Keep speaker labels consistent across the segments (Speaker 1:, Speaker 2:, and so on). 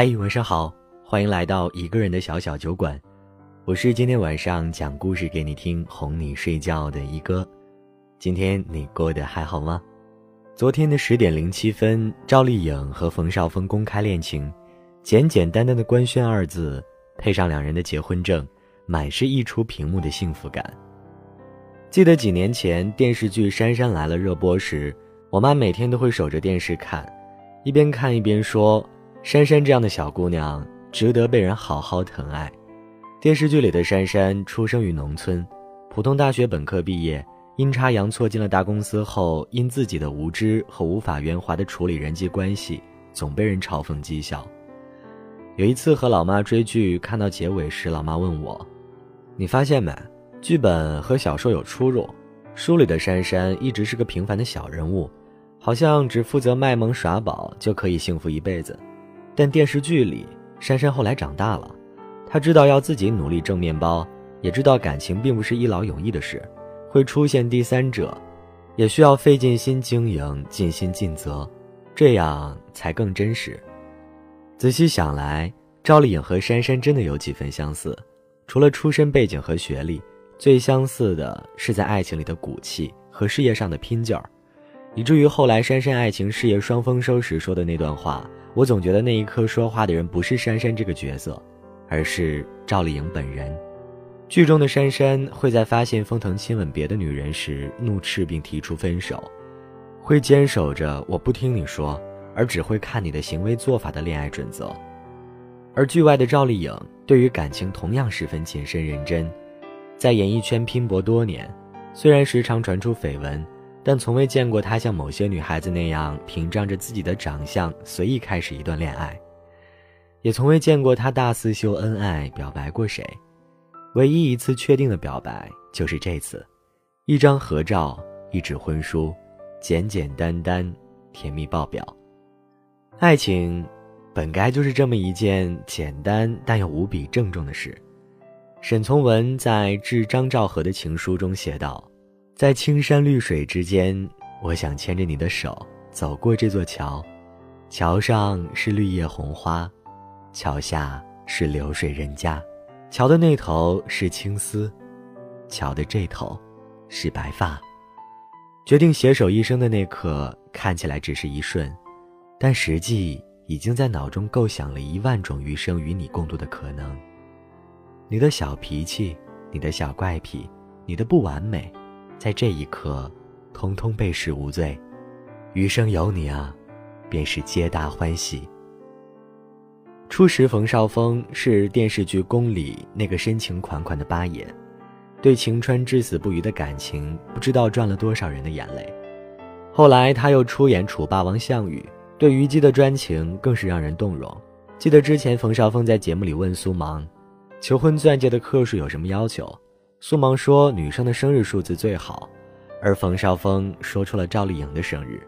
Speaker 1: 嗨，晚上好，欢迎来到一个人的小小酒馆，我是今天晚上讲故事给你听、哄你睡觉的一哥。今天你过得还好吗？昨天的十点零七分，赵丽颖和冯绍峰公开恋情，简简单单的官宣二字，配上两人的结婚证，满是溢出屏幕的幸福感。记得几年前电视剧《杉杉来了》热播时，我妈每天都会守着电视看，一边看一边说：“珊珊这样的小姑娘值得被人好好疼爱。”电视剧里的珊珊出生于农村，普通大学本科毕业，阴差阳错进了大公司后，因自己的无知和无法圆滑的处理人际关系，总被人嘲讽讥笑。有一次和老妈追剧，看到结尾时，老妈问我：“你发现没？”剧本和小说有出入，书里的珊珊一直是个平凡的小人物，好像只负责卖萌耍宝就可以幸福一辈子。但电视剧里，珊珊后来长大了，她知道要自己努力挣面包，也知道感情并不是一劳永逸的事，会出现第三者，也需要费尽心经营，尽心尽责，这样才更真实。仔细想来，赵丽颖和珊珊真的有几分相似，除了出身背景和学历。最相似的是在爱情里的骨气和事业上的拼劲儿，以至于后来珊珊爱情事业双丰收时说的那段话，我总觉得那一刻说话的人不是珊珊这个角色，而是赵丽颖本人。剧中的珊珊会在发现封腾亲吻别的女人时怒斥并提出分手，会坚守着我不听你说，而只会看你的行为做法的恋爱准则。而剧外的赵丽颖对于感情同样十分谨慎认真。在演艺圈拼搏多年，虽然时常传出绯闻，但从未见过她像某些女孩子那样屏障着自己的长相随意开始一段恋爱，也从未见过她大肆秀恩爱表白过谁。唯一一次确定的表白就是这次，一张合照，一纸婚书，简简单单，甜蜜爆表。爱情，本该就是这么一件简单但又无比郑重的事。沈从文在致张兆和的情书中写道：“在青山绿水之间，我想牵着你的手走过这座桥。桥上是绿叶红花，桥下是流水人家。桥的那头是青丝，桥的这头是白发。决定携手一生的那刻，看起来只是一瞬，但实际已经在脑中构想了一万种余生与你共度的可能。”你的小脾气，你的小怪癖，你的不完美，在这一刻，通通被视无罪。余生有你啊，便是皆大欢喜。初识冯绍峰是电视剧《宫》里那个深情款款的八爷，对晴川至死不渝的感情，不知道赚了多少人的眼泪。后来他又出演《楚霸王项羽》，对虞姬的专情更是让人动容。记得之前冯绍峰在节目里问苏芒。求婚钻戒的克数有什么要求？苏芒说女生的生日数字最好，而冯绍峰说出了赵丽颖的生日。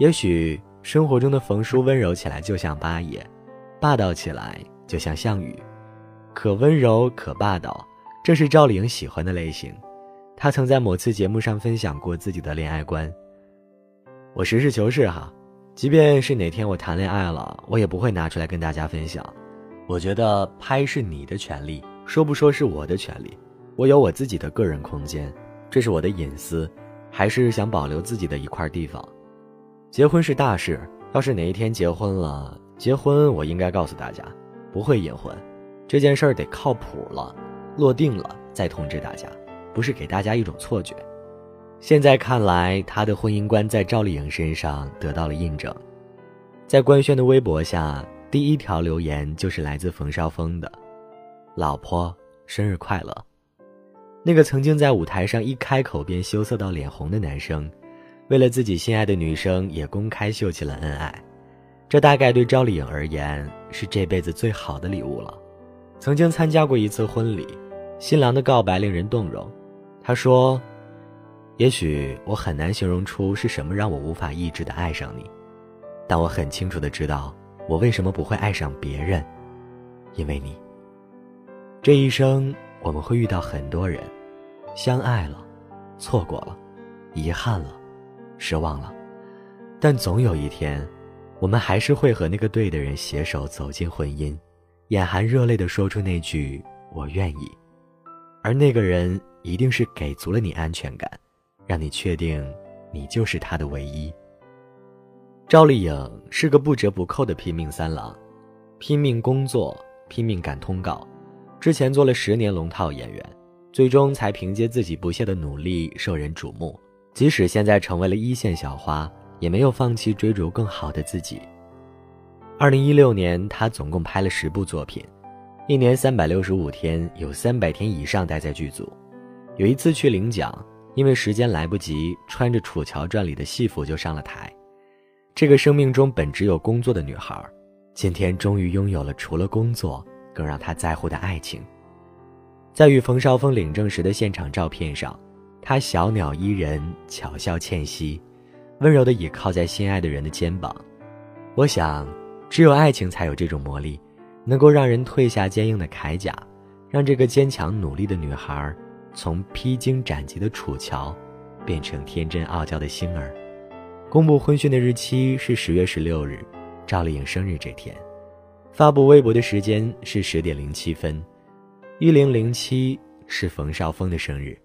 Speaker 1: 也许生活中的冯叔温柔起来就像八爷，霸道起来就像项羽，可温柔可霸道，这是赵丽颖喜欢的类型。她曾在某次节目上分享过自己的恋爱观。我实事求是哈，即便是哪天我谈恋爱了，我也不会拿出来跟大家分享。我觉得拍是你的权利，说不说是我的权利。我有我自己的个人空间，这是我的隐私，还是想保留自己的一块地方。结婚是大事，要是哪一天结婚了，结婚我应该告诉大家，不会隐婚。这件事儿得靠谱了，落定了再通知大家，不是给大家一种错觉。现在看来，他的婚姻观在赵丽颖身上得到了印证，在官宣的微博下。第一条留言就是来自冯绍峰的：“老婆，生日快乐。”那个曾经在舞台上一开口便羞涩到脸红的男生，为了自己心爱的女生也公开秀起了恩爱。这大概对赵丽颖而言是这辈子最好的礼物了。曾经参加过一次婚礼，新郎的告白令人动容。他说：“也许我很难形容出是什么让我无法抑制的爱上你，但我很清楚的知道。”我为什么不会爱上别人？因为你。这一生我们会遇到很多人，相爱了，错过了，遗憾了，失望了，但总有一天，我们还是会和那个对的人携手走进婚姻，眼含热泪的说出那句“我愿意”，而那个人一定是给足了你安全感，让你确定你就是他的唯一。赵丽颖是个不折不扣的拼命三郎，拼命工作，拼命赶通告，之前做了十年龙套演员，最终才凭借自己不懈的努力受人瞩目。即使现在成为了一线小花，也没有放弃追逐更好的自己。二零一六年，她总共拍了十部作品，一年三百六十五天，有三百天以上待在剧组。有一次去领奖，因为时间来不及，穿着《楚乔传》里的戏服就上了台。这个生命中本只有工作的女孩，今天终于拥有了除了工作更让她在乎的爱情。在与冯绍峰领证时的现场照片上，她小鸟依人，巧笑倩兮，温柔地倚靠在心爱的人的肩膀。我想，只有爱情才有这种魔力，能够让人褪下坚硬的铠甲，让这个坚强努力的女孩，从披荆斩棘的楚乔，变成天真傲娇的星儿。公布婚讯的日期是十月十六日，赵丽颖生日这天，发布微博的时间是十点零七分，一零零七是冯绍峰的生日，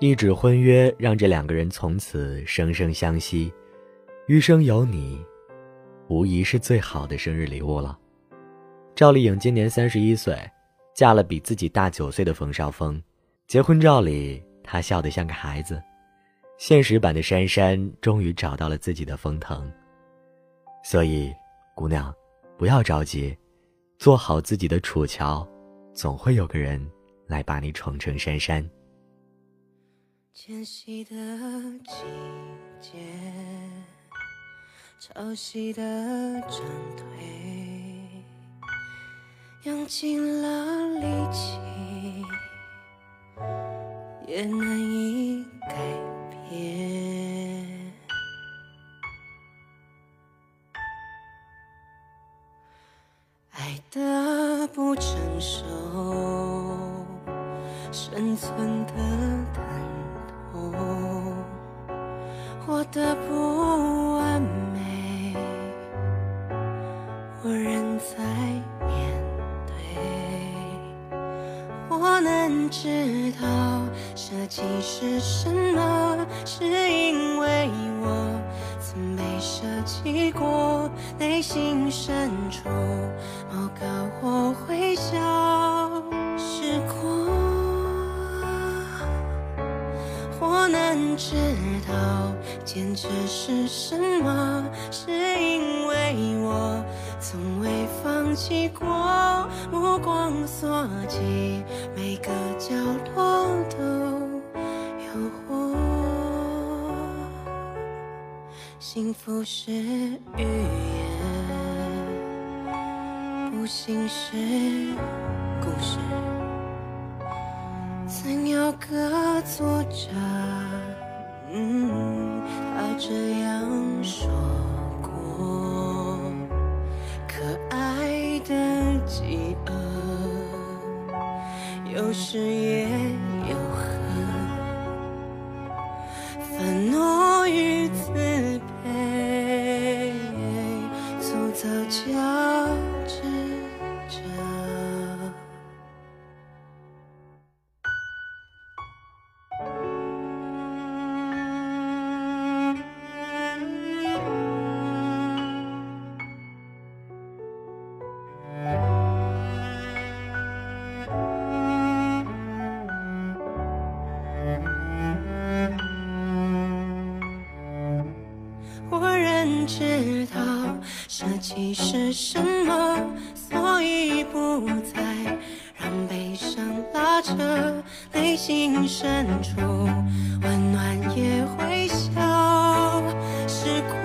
Speaker 1: 一纸婚约让这两个人从此生生相惜，余生有你，无疑是最好的生日礼物了。赵丽颖今年三十一岁，嫁了比自己大九岁的冯绍峰，结婚照里她笑得像个孩子。现实版的珊珊终于找到了自己的封腾。所以，姑娘，不要着急，做好自己的楚乔，总会有个人来把你宠成珊珊。
Speaker 2: 迁徙的季节，潮汐的涨退，用尽了力气，也难以改。变活的不完美，我仍在面对。我能知道舍弃是什么。是因为我曾被舍弃过，内心深处某个我会消失过。知道坚持是什么，是因为我从未放弃过。目光所及，每个角落都有我。幸福是语言，不幸是故事。曾有个作者，是也有恨，愤怒与自。交织深处温暖也会消失过。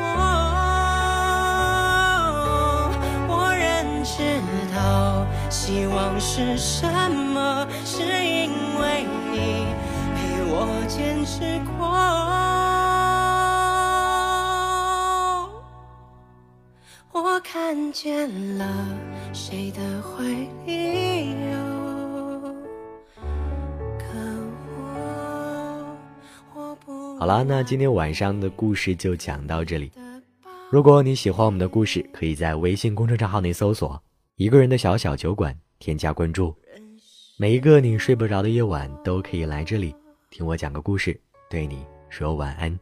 Speaker 2: 我仍知道希望是什么，是因为你陪我坚持过。我看见了谁的里有
Speaker 1: 好啦，那今天晚上的故事就讲到这里。如果你喜欢我们的故事，可以在微信公众账号内搜索“一个人的小小酒馆”，添加关注。每一个你睡不着的夜晚，都可以来这里听我讲个故事，对你说晚安。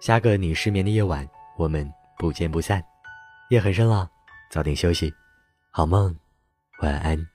Speaker 1: 下个你失眠的夜晚，我们不见不散。夜很深了，早点休息，好梦，晚安。